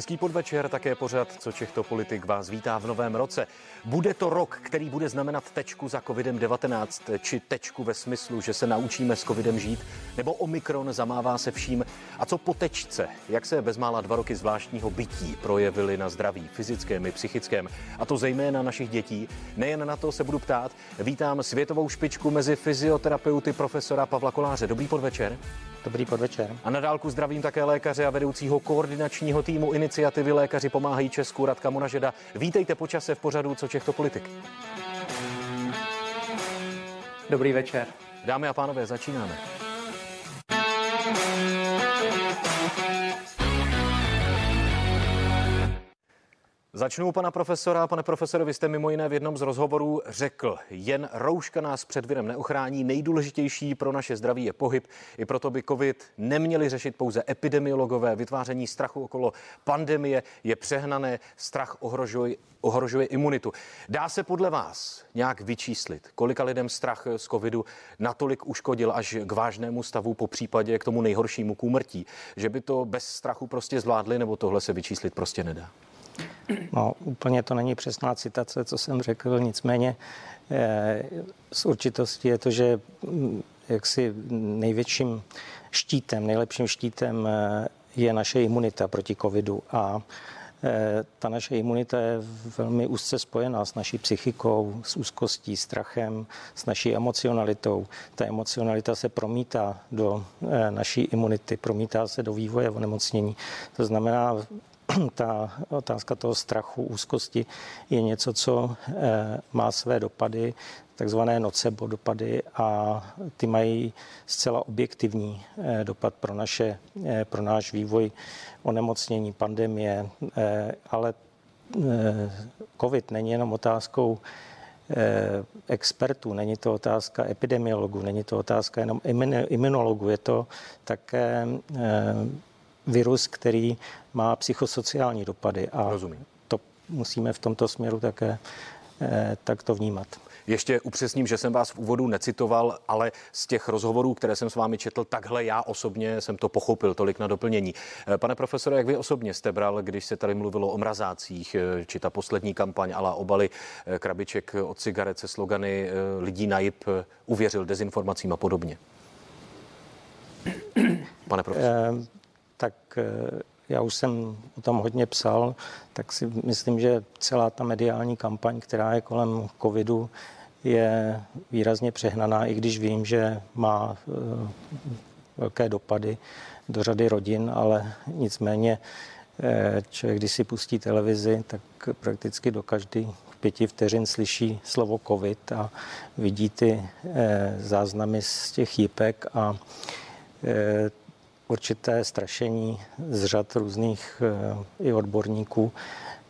Hezký podvečer, také pořad, co Čechto politik vás vítá v novém roce. Bude to rok, který bude znamenat tečku za COVID-19, či tečku ve smyslu, že se naučíme s COVIDem žít, nebo Omikron zamává se vším. A co po tečce? Jak se bezmála dva roky zvláštního bytí projevily na zdraví fyzickém i psychickém? A to zejména našich dětí. Nejen na to se budu ptát. Vítám světovou špičku mezi fyzioterapeuty profesora Pavla Koláře. Dobrý podvečer. Dobrý podvečer. A na dálku zdravím také lékaře a vedoucího koordinačního týmu iniciativy Lékaři pomáhají Česku Radka Monažeda. Vítejte počase v pořadu Co Čechto politik. Dobrý večer. Dámy a pánové, začínáme. Začnu u pana profesora. Pane profesore, vy jste mimo jiné v jednom z rozhovorů řekl, jen rouška nás před virem neochrání, nejdůležitější pro naše zdraví je pohyb. I proto by COVID neměli řešit pouze epidemiologové. Vytváření strachu okolo pandemie je přehnané, strach ohrožuje, ohrožuje imunitu. Dá se podle vás nějak vyčíslit, kolika lidem strach z covidu natolik uškodil až k vážnému stavu, po případě k tomu nejhoršímu k úmrtí, že by to bez strachu prostě zvládli, nebo tohle se vyčíslit prostě nedá? No, úplně to není přesná citace, co jsem řekl, nicméně eh, s určitostí je to, že hm, jaksi největším štítem, nejlepším štítem eh, je naše imunita proti covidu a eh, ta naše imunita je velmi úzce spojená s naší psychikou, s úzkostí, strachem, s naší emocionalitou. Ta emocionalita se promítá do naší imunity, promítá se do vývoje onemocnění. To znamená, ta otázka toho strachu, úzkosti je něco, co eh, má své dopady, takzvané nocebo dopady a ty mají zcela objektivní eh, dopad pro, naše, eh, pro náš vývoj onemocnění, pandemie, ale COVID není jenom otázkou expertů, není to otázka epidemiologů, není to otázka jenom imunologů, je to také virus, který má psychosociální dopady a Rozumím. to musíme v tomto směru také eh, takto vnímat. Ještě upřesním, že jsem vás v úvodu necitoval, ale z těch rozhovorů, které jsem s vámi četl, takhle já osobně jsem to pochopil, tolik na doplnění. Eh, pane profesore, jak vy osobně jste bral, když se tady mluvilo o mrazácích, eh, či ta poslední kampaň ala obaly krabiček od cigaret se slogany lidí na jip uvěřil dezinformacím a podobně? Pane profesore. Eh, tak já už jsem o tom hodně psal, tak si myslím, že celá ta mediální kampaň, která je kolem covidu, je výrazně přehnaná, i když vím, že má eh, velké dopady do řady rodin, ale nicméně eh, člověk, když si pustí televizi, tak prakticky do každý pěti vteřin slyší slovo covid a vidí ty eh, záznamy z těch jípek a určité strašení z řad různých eh, i odborníků.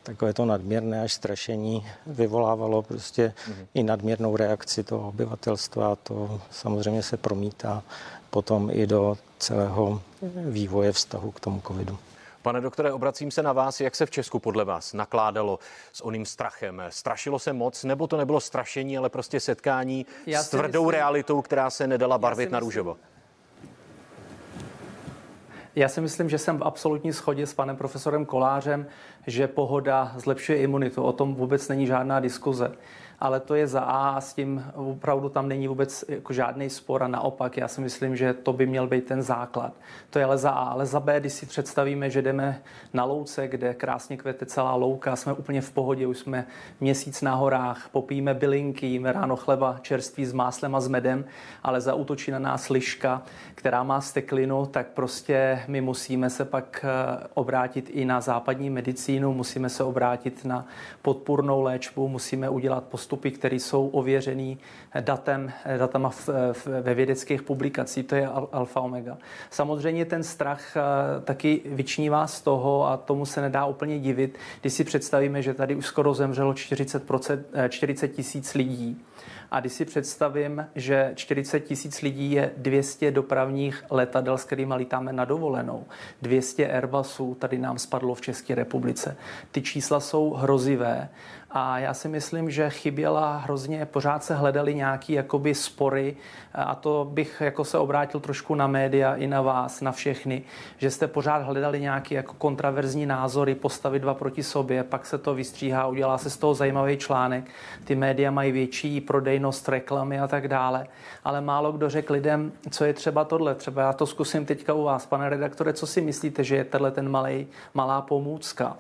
Takové to nadměrné až strašení vyvolávalo prostě mm-hmm. i nadměrnou reakci toho obyvatelstva. To samozřejmě se promítá potom i do celého vývoje vztahu k tomu covidu. Pane doktore, obracím se na vás. Jak se v Česku podle vás nakládalo s oným strachem? Strašilo se moc, nebo to nebylo strašení, ale prostě setkání Já s tvrdou myslím, realitou, která se nedala barvit na růžovo? Já si myslím, že jsem v absolutní schodě s panem profesorem Kolářem, že pohoda zlepšuje imunitu. O tom vůbec není žádná diskuze ale to je za A a s tím opravdu tam není vůbec jako žádný spor a naopak já si myslím, že to by měl být ten základ. To je ale za A. Ale za B, když si představíme, že jdeme na louce, kde krásně kvete celá louka, jsme úplně v pohodě, už jsme měsíc na horách, popijeme bylinky, jíme ráno chleba čerství s máslem a s medem, ale zautočí na nás liška, která má steklinu, tak prostě my musíme se pak eh, obrátit i na západní medicínu, musíme se obrátit na podpůrnou léčbu, musíme udělat postup postupy, které jsou ověřený datem, datama v, v, ve vědeckých publikacích. To je alfa omega. Samozřejmě ten strach eh, taky vyčnívá z toho a tomu se nedá úplně divit, když si představíme, že tady už skoro zemřelo 40, 40 tisíc lidí a když si představím, že 40 tisíc lidí je 200 dopravních letadel, s kterými lítáme na dovolenou, 200 Airbusů tady nám spadlo v České republice. Ty čísla jsou hrozivé A já si myslím, že chyběla hrozně, pořád se hledali nějaký jakoby spory a to bych jako se obrátil trošku na média i na vás, na všechny, že jste pořád hledali nějaký jako kontraverzní názory, postavit dva proti sobě, pak se to vystříhá, udělá se z toho zajímavý článek. Ty média mají větší prodejnost reklamy a tak dále. Ale málo kdo řekl lidem, co je třeba tohle. Třeba já to zkusím teďka u vás, pane redaktore, co si myslíte, že je tenhle ten malý, malá pomůcka?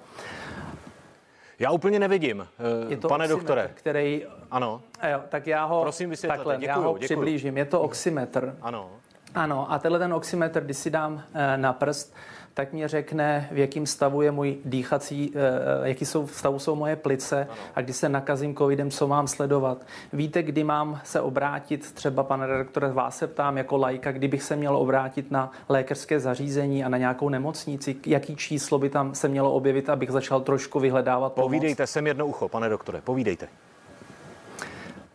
Já úplně nevidím, je to pane doktore. Který... Ano. Jo, tak já ho, Prosím takhle, děkuju, já ho děkuju. přiblížím. Je to oximetr. Ano. Ano, a tenhle ten oximetr, když si dám eh, na prst, tak mě řekne, v jakém stavu je můj dýchací, eh, jaký jsou, v stavu jsou moje plice ano. a když se nakazím covidem, co mám sledovat. Víte, kdy mám se obrátit, třeba pane redaktore, vás se ptám jako lajka, kdybych se měl obrátit na lékařské zařízení a na nějakou nemocnici, jaký číslo by tam se mělo objevit, abych začal trošku vyhledávat pomoc? Povídejte, jsem jedno ucho, pane doktore, povídejte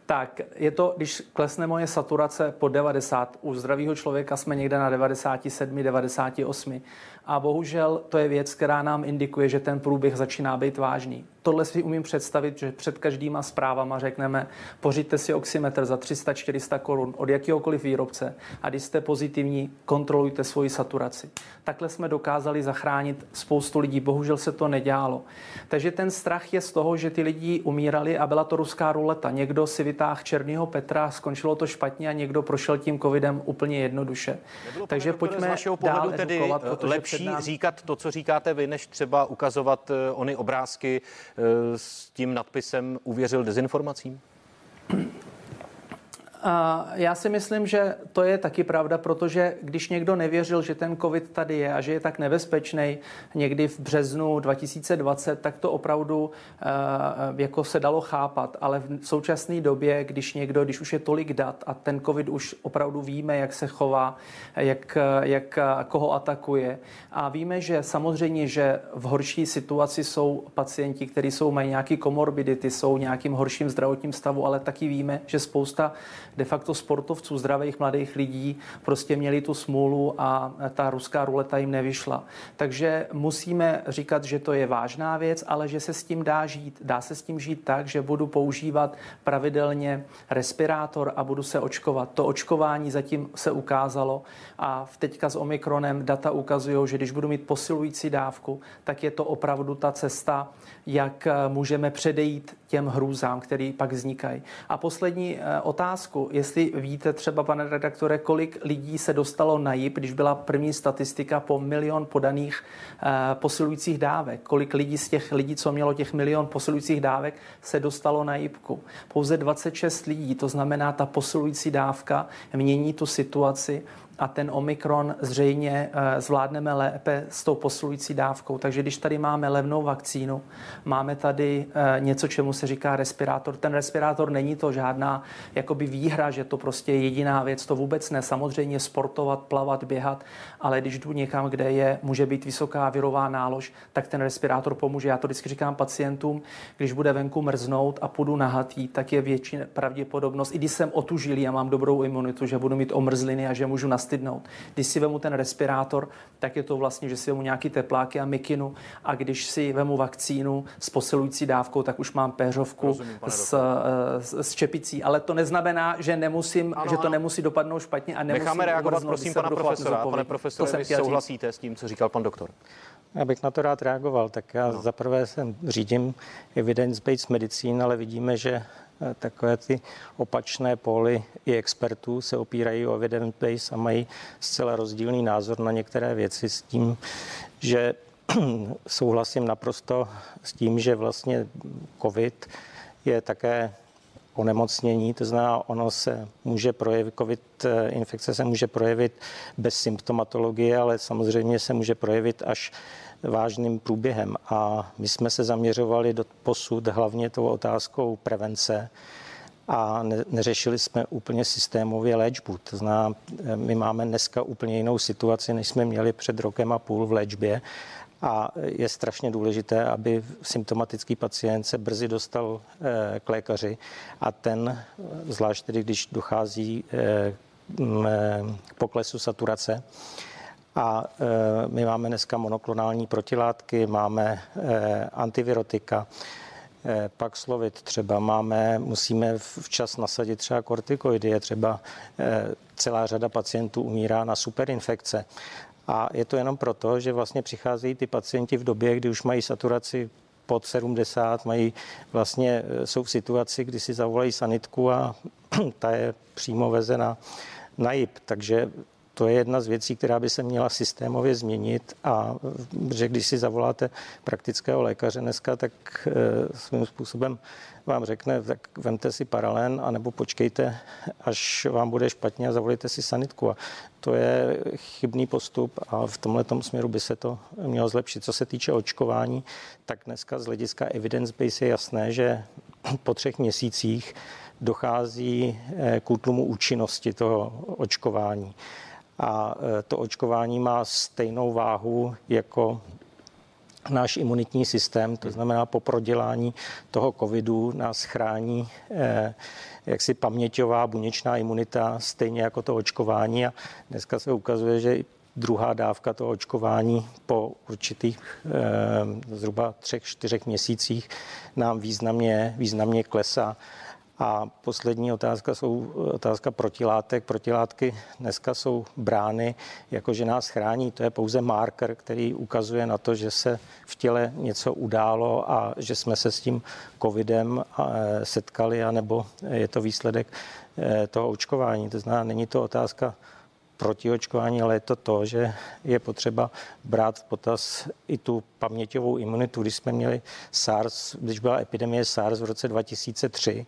tak je to, když klesne moje saturace po 90, u zdravého člověka jsme někde na 97, 98. A bohužel to je věc, která nám indikuje, že ten průběh začíná být vážný tohle si umím představit, že před každýma zprávama řekneme, pořiďte si oximetr za 300-400 korun od jakýhokoliv výrobce a když jste pozitivní, kontrolujte svoji saturaci. Takhle jsme dokázali zachránit spoustu lidí. Bohužel se to nedělalo. Takže ten strach je z toho, že ty lidi umírali a byla to ruská ruleta. Někdo si vytáhl černého Petra, skončilo to špatně a někdo prošel tím covidem úplně jednoduše. Nebylo, Takže pojďme z vašeho pohledu dál tedy edukovat, lepší nám... říkat to, co říkáte vy, než třeba ukazovat eh, ony obrázky s tím nadpisem uvěřil dezinformacím? Já si myslím, že to je taky pravda, protože když někdo nevěřil, že ten COVID tady je a že je tak nebezpečný někdy v březnu 2020, tak to opravdu eh, jako se dalo chápat. Ale v současné době, když někdo, když už je tolik dat a ten COVID už opravdu víme, jak se chová, jak, jak koho atakuje a víme, že samozřejmě, že v horší situaci jsou pacienti, kteří jsou, mají nějaký komorbidity, jsou nějakým horším zdravotním stavu, ale taky víme, že spousta de facto sportovců, zdravých mladých lidí prostě měli tu smůlu a ta ruská ruleta jim nevyšla. Takže musíme říkat, že to je vážná věc, ale že se s tím dá žít. Dá se s tím žít tak, že budu používat pravidelně respirátor a budu se očkovat. To očkování zatím se ukázalo a teďka s Omikronem data ukazují, že když budu mít posilující dávku, tak je to opravdu ta cesta, jak můžeme předejít těm hrůzám, které pak vznikají. A poslední eh, otázku, jestli víte třeba, pane redaktore, kolik lidí se dostalo na JIP, když byla první statistika po milion podaných eh, posilujících dávek. Kolik lidí z těch lidí, co mělo těch milion posilujících dávek, se dostalo na JIPku. Pouze 26 lidí, to znamená, ta posilující dávka mění tu situaci a ten Omikron zřejmě eh, zvládneme lépe s tou posilující dávkou. Takže když tady máme levnou vakcínu, máme tady eh, něco, čemu se říká respirátor. Ten respirátor není to žádná jakoby výhra, že to prostě je jediná věc, to vůbec ne. Samozřejmě sportovat, plavat, běhat, ale když jdu někam, kde je, může být vysoká virová nálož, tak ten respirátor pomůže. Já to vždycky říkám pacientům, když bude venku mrznout a půjdu nahatý, tak je větší pravděpodobnost, i když jsem otužilý a mám dobrou imunitu, že budu mít omrzliny a že můžu nastydnout. Když si vemu ten respirátor, tak je to vlastně, že si vemu nějaký tepláky a mikinu a když si vemu vakcínu s posilující dávkou, tak už mám péřovku Rozumím, s, s, s čepicí. Ale to neznamená, že nemusím, ano, že to ano. nemusí dopadnout špatně a nemusím Necháme reagovat, prosím, pana profesora. Pane profesore, vy souhlasíte říct. s tím, co říkal pan doktor? Já bych na to rád reagoval. Tak já no. zaprvé jsem řídím evidence-based medicine, ale vidíme, že Eh, takové ty opačné póly i expertů se opírají o evidence base a mají zcela rozdílný názor na některé věci s tím, že souhlasím naprosto s tím, že vlastně COVID je také onemocnění, to znamená, ono se může projevit, COVID eh, infekce se může projevit bez symptomatologie, ale samozřejmě se může projevit až vážným průběhem. A my jsme se zaměřovali do posud hlavně tou otázkou prevence a ne, neřešili jsme úplně systémově léčbu. To znamená, my máme dneska úplně jinou situaci, než jsme měli před rokem a půl v léčbě. A je strašně důležité, aby symptomatický pacient se brzy dostal eh, k lékaři a ten, zvlášť tedy, když dochází eh, k poklesu saturace, a e, my máme dneska monoklonální protilátky, máme e, antivirotika. pak slovit třeba máme, musíme včas nasadit třeba kortikoidy, je třeba celá řada pacientů umírá na superinfekce. A je to jenom proto, že vlastně přicházejí ty pacienti v době, kdy už mají saturaci pod 70, mají vlastně, jsou v situaci, kdy si zavolají sanitku a ta je přímo vezena na JIP. Takže to je jedna z věcí, která by se měla systémově změnit a že když si zavoláte praktického lékaře dneska, tak eh, svým způsobem vám řekne, tak vemte si paralén, anebo počkejte, až vám bude špatně a zavolejte si sanitku. A to je chybný postup a v tomhle směru by se to mělo zlepšit. Co se týče očkování, tak dneska z hlediska evidence base je jasné, že po třech měsících dochází eh, k útlumu účinnosti toho očkování. A eh, to očkování má stejnou váhu jako náš imunitní systém, to znamená po prodělání toho covidu nás chrání eh, jaksi paměťová buněčná imunita, stejně jako to očkování a dneska se ukazuje, že druhá dávka toho očkování po určitých eh, zhruba třech, čtyřech měsících nám významně, významně klesá. A poslední otázka jsou otázka protilátek. Protilátky dneska jsou brány jako, že nás chrání. To je pouze marker, který ukazuje na to, že se v těle něco událo a že jsme se s tím covidem e, setkali, anebo je to výsledek e, toho očkování. To znamená, není to otázka protiočkování, ale je to to, že je potřeba brát v potaz i tu paměťovou imunitu. Když jsme měli SARS, když byla epidemie SARS v roce 2003,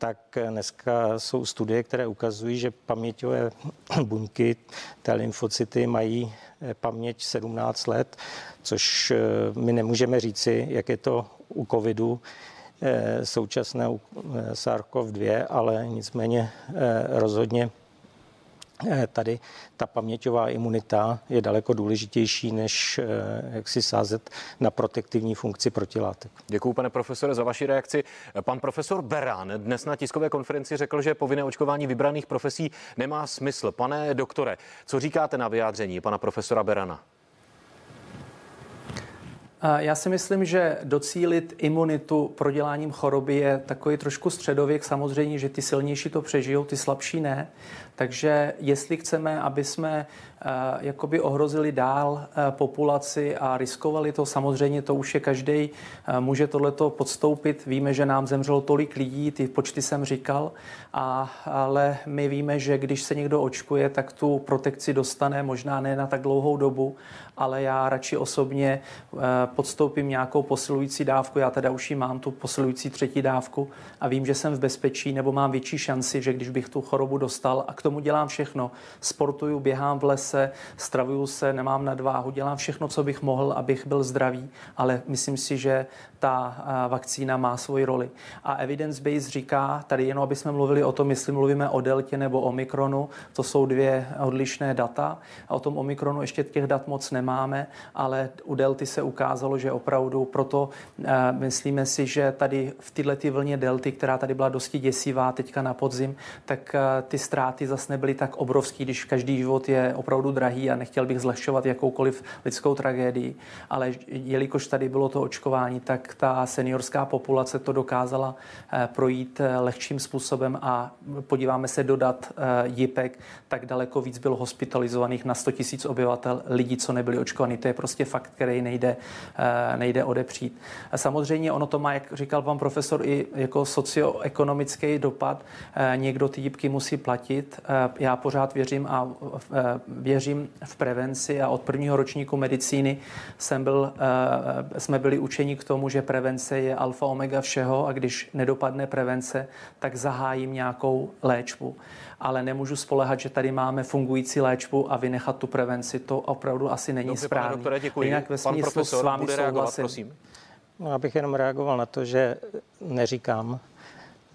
tak dneska jsou studie, které ukazují, že paměťové buňky, té lymfocyty mají eh, paměť 17 let, což eh, my nemůžeme říci, jak je to u covidu eh, současné SARS-CoV-2, ale nicméně rozhodně tady ta paměťová imunita je daleko důležitější, než eh, jak si sázet na protektivní funkci protilátek. Děkuji, pane profesore, za vaši reakci. Pan profesor Berán dnes na tiskové konferenci řekl, že povinné očkování vybraných profesí nemá smysl. Pane doktore, co říkáte na vyjádření pana profesora Berana? Já si myslím, že docílit imunitu proděláním choroby je takový trošku středověk. Samozřejmě, že ty silnější to přežijou, ty slabší ne. Takže jestli chceme, aby jsme jakoby ohrozili dál uh, populaci a riskovali to, samozřejmě to už je každý uh, může tohleto podstoupit. Víme, že nám zemřelo tolik lidí, ty počty jsem říkal, a, ale my víme, že když se někdo očkuje, tak tu protekci dostane možná ne na tak dlouhou dobu, ale já radši osobně podstoupím nějakou posilující dávku. Já teda už ji mám, tu posilující třetí dávku a vím, že jsem v bezpečí nebo mám větší šanci, že když bych tu chorobu dostal a k tomu dělám všechno. Sportuju, běhám v lese, stravuju se, nemám nadváhu, dělám všechno, co bych mohl, abych byl zdravý, ale myslím si, že ta vakcína má svoji roli. A evidence base říká, tady jenom aby jsme mluvili o tom, jestli mluvíme o deltě nebo o mikronu, to jsou dvě odlišné data. A o tom omikronu ještě těch dat moc nemáme, ale u delty se ukázalo, že opravdu proto myslíme si, že tady v této vlně delty, která tady byla dosti děsivá teďka na podzim, tak ty ztráty zase nebyly tak obrovský, když každý život je opravdu drahý a nechtěl bych zlehčovat jakoukoliv lidskou tragédii, ale jelikož tady bylo to očkování, tak ta seniorská populace to dokázala eh, projít eh, lehčím způsobem a podíváme se dodat eh, JIPek, tak daleko víc bylo hospitalizovaných na 100 000 obyvatel lidí, co nebyli očkovaní. To je prostě fakt, který nejde, nejde odepřít. A samozřejmě ono to má, jak říkal pan profesor, i jako socioekonomický dopad. Někdo ty JIPky musí platit. Já pořád věřím a věřím v prevenci a od prvního ročníku medicíny jsem byl, jsme byli učeni k tomu, že prevence je alfa omega všeho a když nedopadne prevence, tak zahájím nějakou léčbu. Ale nemůžu spolehat, že tady máme fungující léčbu a vynechat tu prevenci. To opravdu asi není Dobře, správné. Doktore, děkuji. Jinak ve Pan smyslu s vámi bude reagovat, prosím. No, abych jenom reagoval na to, že neříkám,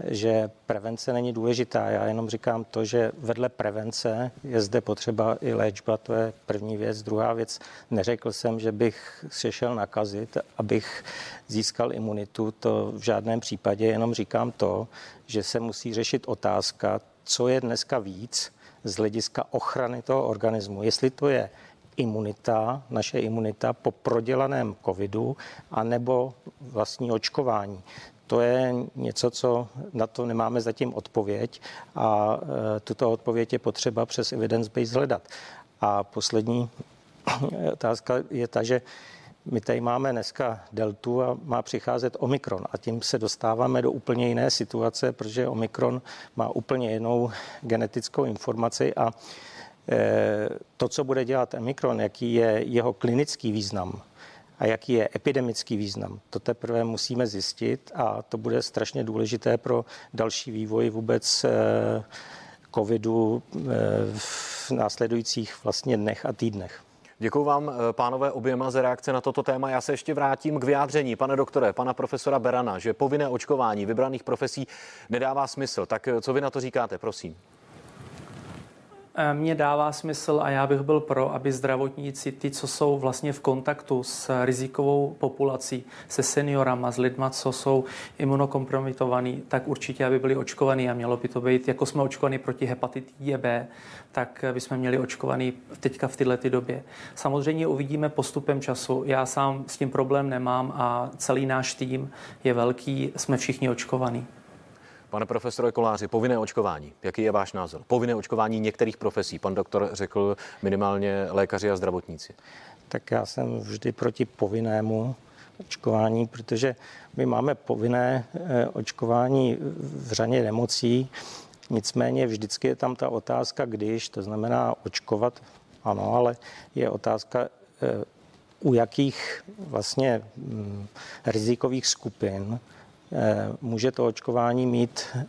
že prevence není důležitá. Já jenom říkám to, že vedle prevence je zde potřeba i léčba, to je první věc. Druhá věc, neřekl jsem, že bych se šel nakazit, abych získal imunitu, to v žádném případě, jenom říkám to, že se musí řešit otázka, co je dneska víc z hlediska ochrany toho organismu. Jestli to je imunita, naše imunita po prodělaném covidu, anebo vlastní očkování to je něco, co na to nemáme zatím odpověď a tuto odpověď je potřeba přes evidence-based hledat. A poslední otázka je ta, že my tady máme dneska deltu a má přicházet omikron a tím se dostáváme do úplně jiné situace, protože omikron má úplně jinou genetickou informaci a e, to, co bude dělat omikron, jaký je jeho klinický význam a jaký je epidemický význam, to teprve musíme zjistit a to bude strašně důležité pro další vývoj vůbec e, covidu e, v následujících vlastně dnech a týdnech. Děkuji vám, eh, pánové, oběma za reakce na toto téma. Já se ještě vrátím k vyjádření, pane doktore, pana profesora Berana, že povinné očkování vybraných profesí nedává smysl. Tak eh, co vy na to říkáte, prosím? Eh, mně dává smysl a já bych byl pro, aby zdravotníci, ty, co jsou vlastně v kontaktu s rizikovou populací, se seniorama, s lidma, co jsou imunokompromitovaní, tak určitě, aby byli očkovaní a mělo by to být, jako jsme očkovaní proti hepatitidě B, tak bychom měli očkovaný teďka v této době. Samozřejmě uvidíme postupem času. Já sám s tím problém nemám a celý náš tým je velký, jsme všichni očkovaní. Pane profesore Koláři, povinné očkování. Jaký je váš názor? Povinné očkování některých profesí. Pan doktor řekl minimálně lékaři a zdravotníci. Tak já jsem vždy proti povinnému očkování, protože my máme povinné eh, očkování v řadě nemocí, nicméně vždycky je tam ta otázka, když, to znamená očkovat, ano, ale je otázka, eh, u jakých vlastně mm, rizikových skupin může to očkování mít eh,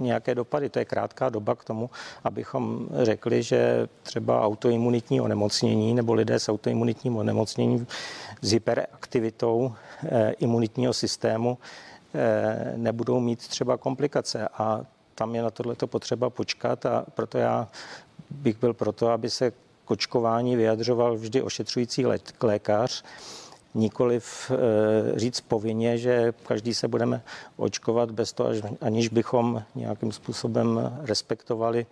nějaké dopady. To je krátká doba k tomu, abychom řekli, že třeba autoimunitní onemocnění nebo lidé s autoimunitním onemocněním s hyperaktivitou eh, imunitního systému nebudou mít třeba komplikace a tam je na tohleto potřeba počkat a proto já bych byl proto, aby se k očkování vyjadřoval vždy ošetřující lékař, nikoliv eh, říct povinně, že každý se budeme očkovat bez toho, aniž bychom nějakým způsobem respektovali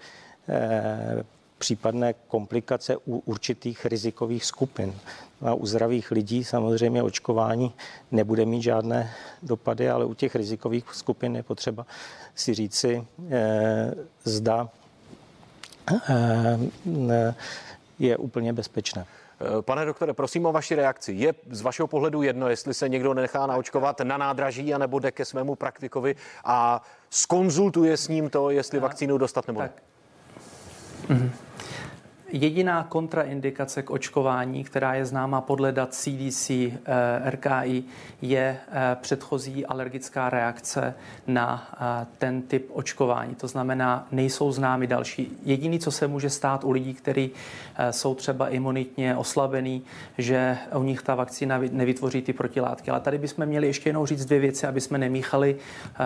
eh, případné komplikace u určitých rizikových skupin. A u zdravých lidí samozřejmě očkování nebude mít žádné dopady, ale u těch rizikových skupin je potřeba si říci, eh, zda je úplně bezpečné. Eh, pane doktore, prosím o vaši reakci. Je z vašeho pohledu jedno, jestli se někdo nechá naočkovat na nádraží, anebo jde ke svému praktikovi a skonzultuje s ním to, jestli vakcínu dostat nebo ne? Tak. Mm-hmm. Jediná kontraindikace k očkování, která je známa podle dat CDC, eh, RKI, je eh, předchozí alergická reakce na eh, ten typ očkování. To znamená, nejsou známy další. Jediný, co se může stát u lidí, kteří jsou třeba imunitně oslabení, že u nich ta vakcína nevytvoří ty protilátky. Ale tady bychom měli ještě jenom říct dvě věci, aby jsme nemíchali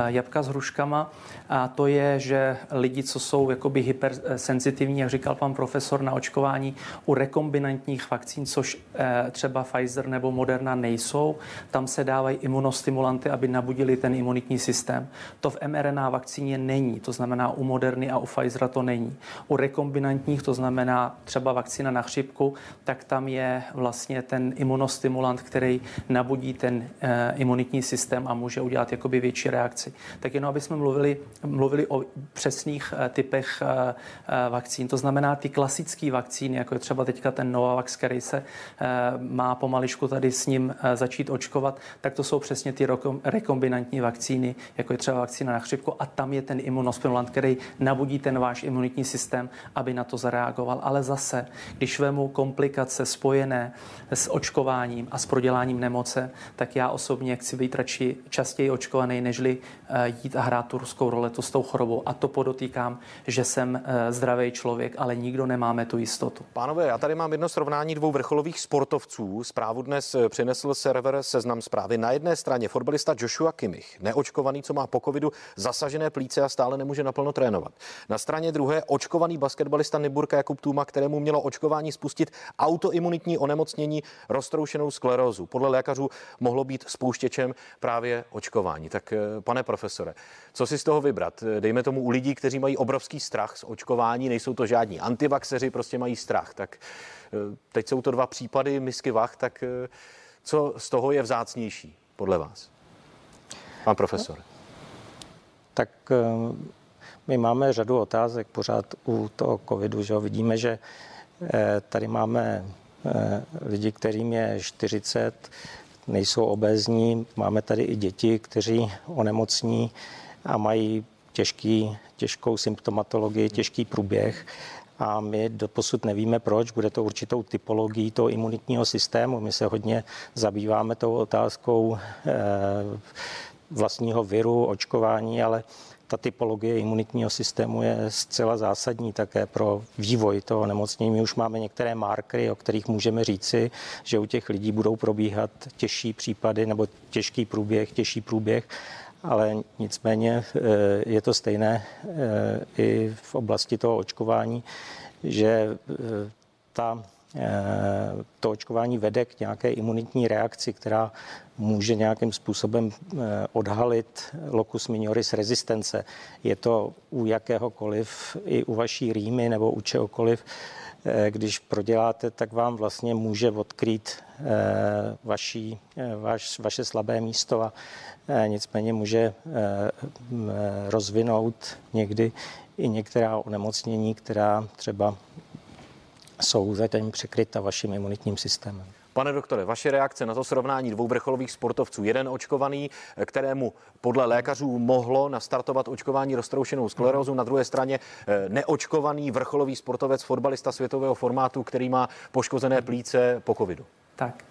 jabka s hruškama. A to je, že lidi, co jsou jakoby hypersenzitivní, jak říkal pan profesor, na očkování u rekombinantních vakcín, což eh, třeba Pfizer nebo Moderna nejsou. Tam se dávají imunostimulanty, aby nabudili ten imunitní systém. To v mRNA vakcíně není, to znamená u Moderny a u Pfizera to není. U rekombinantních, to znamená třeba vakcína na chřipku, tak tam je vlastně ten imunostimulant, který nabudí ten e, imunitní systém a může udělat jakoby větší reakci. Tak jenom, aby jsme mluvili, mluvili o přesných e, typech vakcín, to znamená ty klasické klasické vakcíny, jako je třeba teďka ten Novavax, který se eh, má pomališku tady s ním eh, začít očkovat, tak to jsou přesně ty rekombinantní vakcíny, jako je třeba vakcína na chřipku a tam je ten imunostimulant, který nabudí ten váš imunitní systém, aby na to zareagoval. Ale zase, když vemu komplikace spojené s očkováním a s proděláním nemoce, tak já osobně chci být radši častěji očkovaný, nežli eh, jít a hrát tu ruskou roletu s tou chorobou. A to podotýkám, že jsem zdravý člověk, ale nikdo nemáme tu tu jistotu. Pánové, já tady mám jedno srovnání dvou vrcholových sportovců. Zprávu dnes eh, přinesl server Seznam zprávy. Na jedné straně fotbalista Joshua Kimmich, neočkovaný, co má po covidu zasažené plíce a stále nemůže naplno trénovat. Na straně druhé očkovaný basketbalista Niburka Jakub Tuma, kterému mělo očkování spustit autoimunitní onemocnění roztroušenou sklerózu. Podle lékařů mohlo být spouštěčem právě očkování. Tak eh, pane profesore, co si z toho vybrat? Dejme tomu u lidí, kteří mají obrovský strach z očkování, nejsou to žádní antivaxeři, prostě mají strach. Tak eh, teď jsou to dva případy misky vach, tak eh, co z toho je vzácnější podle vás? Pan profesor. Tak my máme řadu otázek pořád u toho covidu, že vidíme, že tady máme lidi, kterým je 40, nejsou obézní, máme tady i děti, kteří onemocní a mají těžký, těžkou symptomatologii, těžký průběh a my doposud nevíme proč, bude to určitou typologií toho imunitního systému. My se hodně zabýváme tou otázkou eh, vlastního viru, očkování, ale ta typologie imunitního systému je zcela zásadní také pro vývoj toho nemocnění. My už máme některé markery, o kterých můžeme říci, že u těch lidí budou probíhat těžší případy nebo těžký průběh, těžší průběh ale nicméně eh, je to stejné eh, i v oblasti toho očkování, že eh, ta, to očkování vede k nějaké imunitní reakci, která může nějakým způsobem odhalit locus minoris rezistence. Je to u jakéhokoliv, i u vaší rýmy nebo u čehokoliv, když proděláte, tak vám vlastně může odkrýt vaší, vaš, vaše slabé místo a Eh, nicméně může eh, rozvinout někdy i některá onemocnění, která třeba jsou zatím překryta vaším imunitním systémem. Pane doktore, vaše reakce na to srovnání dvou vrcholových sportovců. Jeden očkovaný, kterému podle lékařů mohlo nastartovat očkování roztroušenou sklerózu, na druhé straně eh, neočkovaný vrcholový sportovec, fotbalista světového formátu, který má poškozené plíce po covidu. Tak,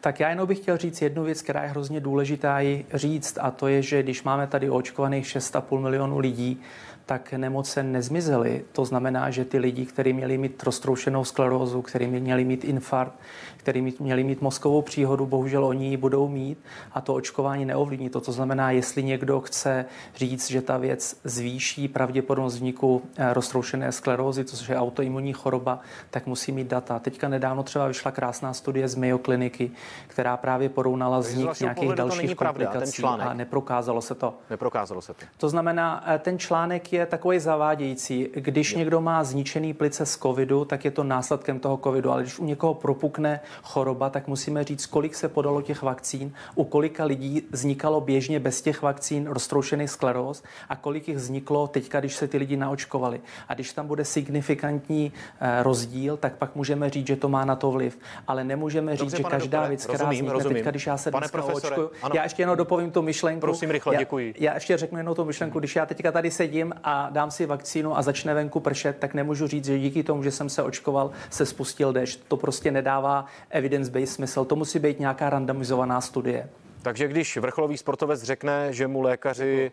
tak já jenom bych chtěl říct jednu věc, která je hrozně důležitá říct, a to je, že když máme tady očkovaných 6,5 milionu lidí, tak nemoce nezmizely. To znamená, že ty lidi, kteří měli mít roztroušenou sklerózu, kteří měli mít infarkt, kteří měli mít mozkovou příhodu, bohužel oni ji budou mít a to očkování neovlivní. To, to znamená, jestli někdo chce říct, že ta věc zvýší pravděpodobnost vzniku eh, roztroušené sklerózy, což je autoimunní choroba, tak musí mít data. Teďka nedávno třeba vyšla krásná studie z Mayo kliniky, která právě porovnala vznik nějakých dalších komplikací a neprokázalo se to. Neprokázalo se to. To znamená, eh, ten článek je takový zavádějící. Když je. někdo má zničený plice z covidu, tak je to následkem toho covidu, ale když u někoho propukne choroba, tak musíme říct, kolik se podalo těch vakcín, u kolika lidí vznikalo běžně bez těch vakcín roztroušený skleróz a kolik jich vzniklo teďka, když se ty lidi naočkovali. A když tam bude signifikantní eh, rozdíl, tak pak můžeme říct, že to má na to vliv. Ale nemůžeme říct, Dobře, že každá doktore, věc, která rozumím, vznikne rozumím. teďka, když já se pane očkuju. Já ještě jenom dopovím tu myšlenku. Prosím, rychle, já, děkuji. Já ještě řeknu jenom tu myšlenku. Když já teďka tady sedím a dám si vakcínu a začne venku pršet, tak nemůžu říct, že díky tomu, že jsem se očkoval, se spustil dešť. To prostě nedává evidence-based smysl. To musí být nějaká randomizovaná studie. Takže když vrcholový sportovec řekne, že mu lékaři,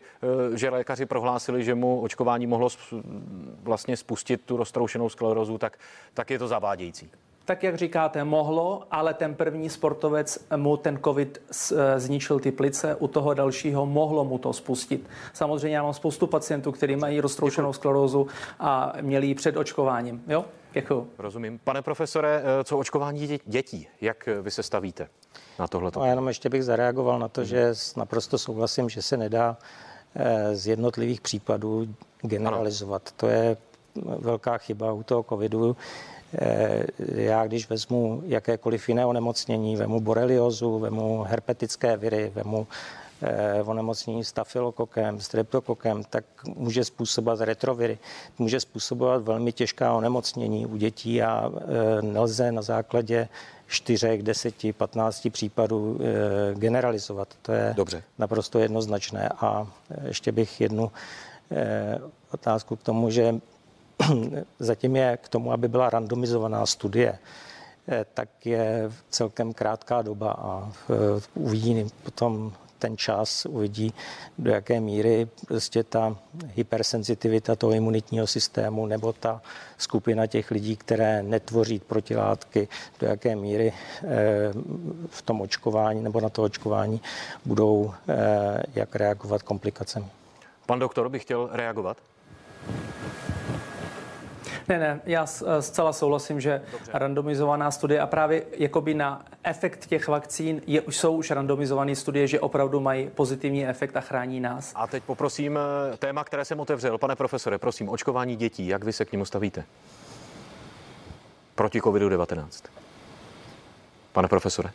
eh, že lékaři prohlásili, že mu očkování mohlo vlastně spustit tu roztroušenou sklerozu, tak, tak je to zavádějící. Tak jak říkáte, mohlo, ale ten první sportovec mu ten covid eh, zničil ty plice, u toho dalšího mohlo mu to spustit. Samozřejmě já mám spoustu pacientů, kteří mají roztroušenou sklerózu a měli ji před očkováním. Jo? Děkuji. Rozumím. Pane profesore, eh, co očkování dětí? Jak vy se stavíte na tohle? No, jenom ještě bych zareagoval na to, hmm. že naprosto souhlasím, že se nedá eh, z jednotlivých případů generalizovat. Ano. To je velká chyba u toho covidu. Eh, já když vezmu jakékoliv jiné onemocnění, vemu boreliozu, vemu herpetické viry, vemu eh, onemocnění stafylokokem, streptokokem, tak může způsobovat retroviry, může způsobovat velmi těžká onemocnění u dětí a eh, nelze na základě 4, 10, 15 případů generalizovat. To je Dobře. naprosto jednoznačné. A ještě bych jednu otázku k tomu, že zatím je k tomu, aby byla randomizovaná studie, eh, tak je celkem krátká doba a eh, uvidí potom ten čas, uvidí, do jaké míry prostě ta hypersenzitivita toho imunitního systému nebo ta skupina těch lidí, které netvoří protilátky, do jaké míry eh, v tom očkování nebo na to očkování budou jak reagovat komplikacemi. Pan doktor by chtěl reagovat? Ne, ne, já eh, zcela souhlasím, že Dobře. randomizovaná studie a právě jakoby na efekt těch vakcín je, jsou už randomizované studie, že opravdu mají pozitivní efekt a chrání nás. A teď poprosím eh, téma, které jsem otevřel. Pane profesore, prosím, očkování dětí, jak vy se k němu stavíte? Proti COVID-19. Pane profesore.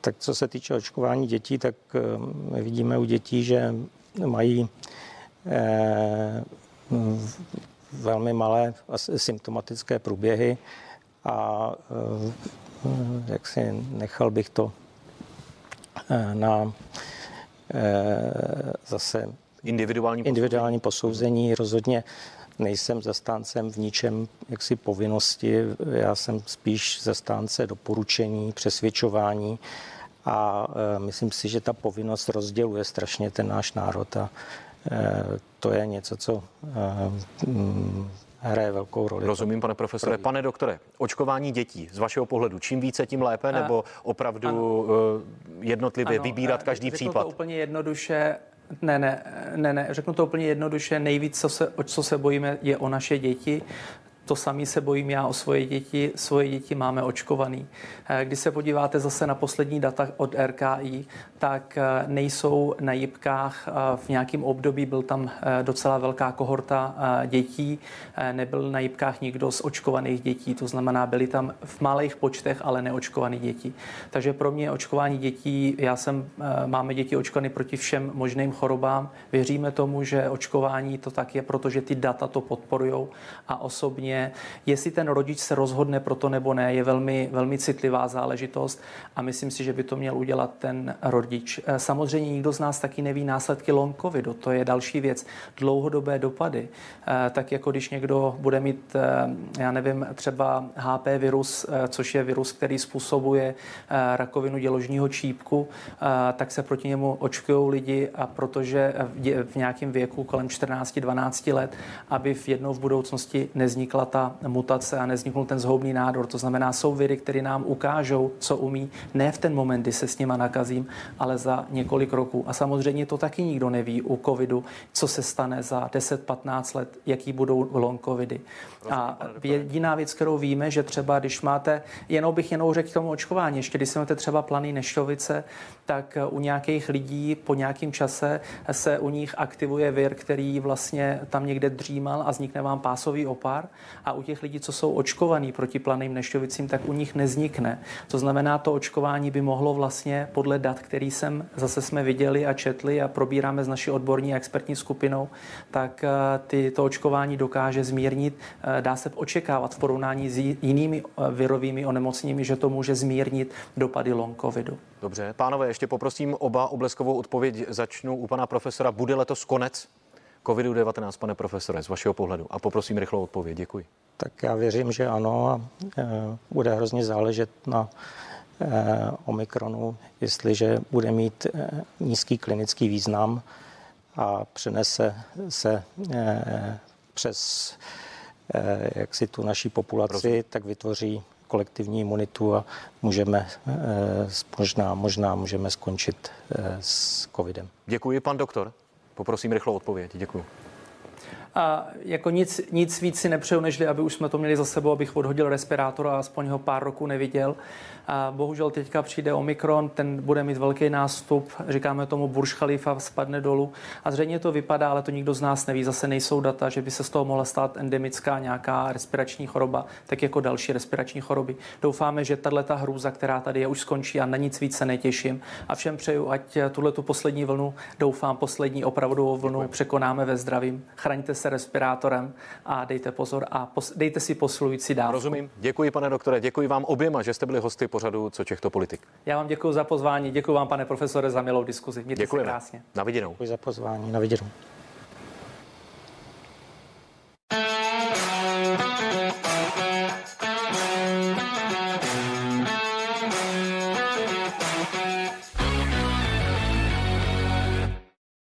Tak co se týče očkování dětí, tak my vidíme u dětí, že mají velmi malé symptomatické průběhy a jak si nechal bych to na zase individuální, individuální posouzení. Rozhodně nejsem zastáncem v ničem jaksi povinnosti, já jsem spíš zastánce doporučení, přesvědčování a e, myslím si, že ta povinnost rozděluje strašně ten náš národ a e, to je něco, co e, hraje velkou roli. Rozumím, pane profesore. Pane doktore, očkování dětí z vašeho pohledu, čím více, tím lépe, nebo opravdu ano. jednotlivě ano, vybírat každý případ? To úplně jednoduše. Ne, ne, ne, ne, řeknu to úplně jednoduše. Nejvíc, co se, o co se bojíme, je o naše děti. To samý se bojím já o svoje děti. Svoje děti máme očkovaný. Eh, když se podíváte zase na poslední data od RKI, tak eh, nejsou na jibkách. Eh, v nějakém období byl tam docela velká kohorta dětí. Nebyl na jibkách nikdo z očkovaných dětí. To znamená, byli tam v malých počtech, ale neočkovaný děti. Takže pro mě očkování dětí, já jsem, máme děti očkované proti všem možným chorobám. Věříme tomu, že očkování to tak je, protože ty data to podporují a osobně rodině. Jestli ten rodič se rozhodne pro to nebo ne, je velmi, velmi citlivá záležitost a myslím si, že by to měl udělat ten rodič. Eh, samozřejmě nikdo z nás taky neví následky long covidu, to je další věc. Dlouhodobé dopady, eh, tak jako když někdo bude mít, eh, já nevím, třeba HP virus, což je virus, který způsobuje rakovinu děložního čípku, tak se proti němu očkují lidi a protože v nějakém věku kolem 14-12 let, aby v jednou v budoucnosti neznikla ta mutace a nezniknul ten zhoubný nádor. To znamená, jsou viry, které nám ukážou, co umí, ne v ten moment, kdy se s nima nakazím, ale za několik roků. A samozřejmě to taky nikdo neví u covidu, co se stane za 10-15 let, jaký budou long covidy. A jediná věc, kterou víme, že třeba když máte, jenom bych jenom řekl k tomu očkování, ještě když máte třeba planý neštovice, tak u nějakých lidí po nějakém čase se u nich aktivuje vir, který vlastně tam někde dřímal a vznikne vám pásový opar a u těch lidí, co jsou očkovaní proti planým nešťovicím, tak u nich neznikne. To znamená, to očkování by mohlo vlastně podle dat, který jsem zase jsme viděli a četli a probíráme s naší odborní a expertní skupinou, tak eh, ty, to očkování dokáže zmírnit. Eh, dá se očekávat v porovnání s jinými eh, virovými onemocněními, že to může zmírnit dopady long covidu. Dobře, pánové, ještě poprosím oba obleskovou odpověď. Začnu u pana profesora. Bude letos konec COVID-19, pane profesore, z vašeho pohledu? A poprosím rychlou odpověď. Děkuji. Tak já věřím, že ano a e, bude hrozně záležet na e, Omikronu, jestliže bude mít e, nízký klinický význam a přenese se přes jak si tu naší populaci, Rozumím. tak vytvoří kolektivní imunitu a můžeme možná, možná můžeme skončit s covidem. Děkuji, pan doktor. Poprosím rychlou odpověď. Děkuji. A jako nic, nic víc si nepřeju, než aby už jsme to měli za sebou, abych odhodil respirátor a aspoň ho pár roků neviděl. A bohužel teďka přijde Omikron, ten bude mít velký nástup, říkáme tomu Burj Khalifa, spadne dolů. A zřejmě to vypadá, ale to nikdo z nás neví. Zase nejsou data, že by se z toho mohla stát endemická nějaká respirační choroba, tak jako další respirační choroby. Doufáme, že tahle ta hrůza, která tady je, už skončí a na nic víc se netěším. A všem přeju, ať tuhle tu poslední vlnu, doufám, poslední opravdovou vlnu Děkuji. překonáme ve zdravím. Chraňte se se respirátorem a dejte pozor a pos, dejte si poslující dávku. Rozumím. Děkuji, pane doktore, děkuji vám oběma, že jste byli hosty pořadu Co těchto politik. Já vám děkuji za pozvání, děkuji vám, pane profesore, za milou diskuzi. Mějte Děkujeme. se krásně. Na viděnou. Děkuji za pozvání, na viděnou.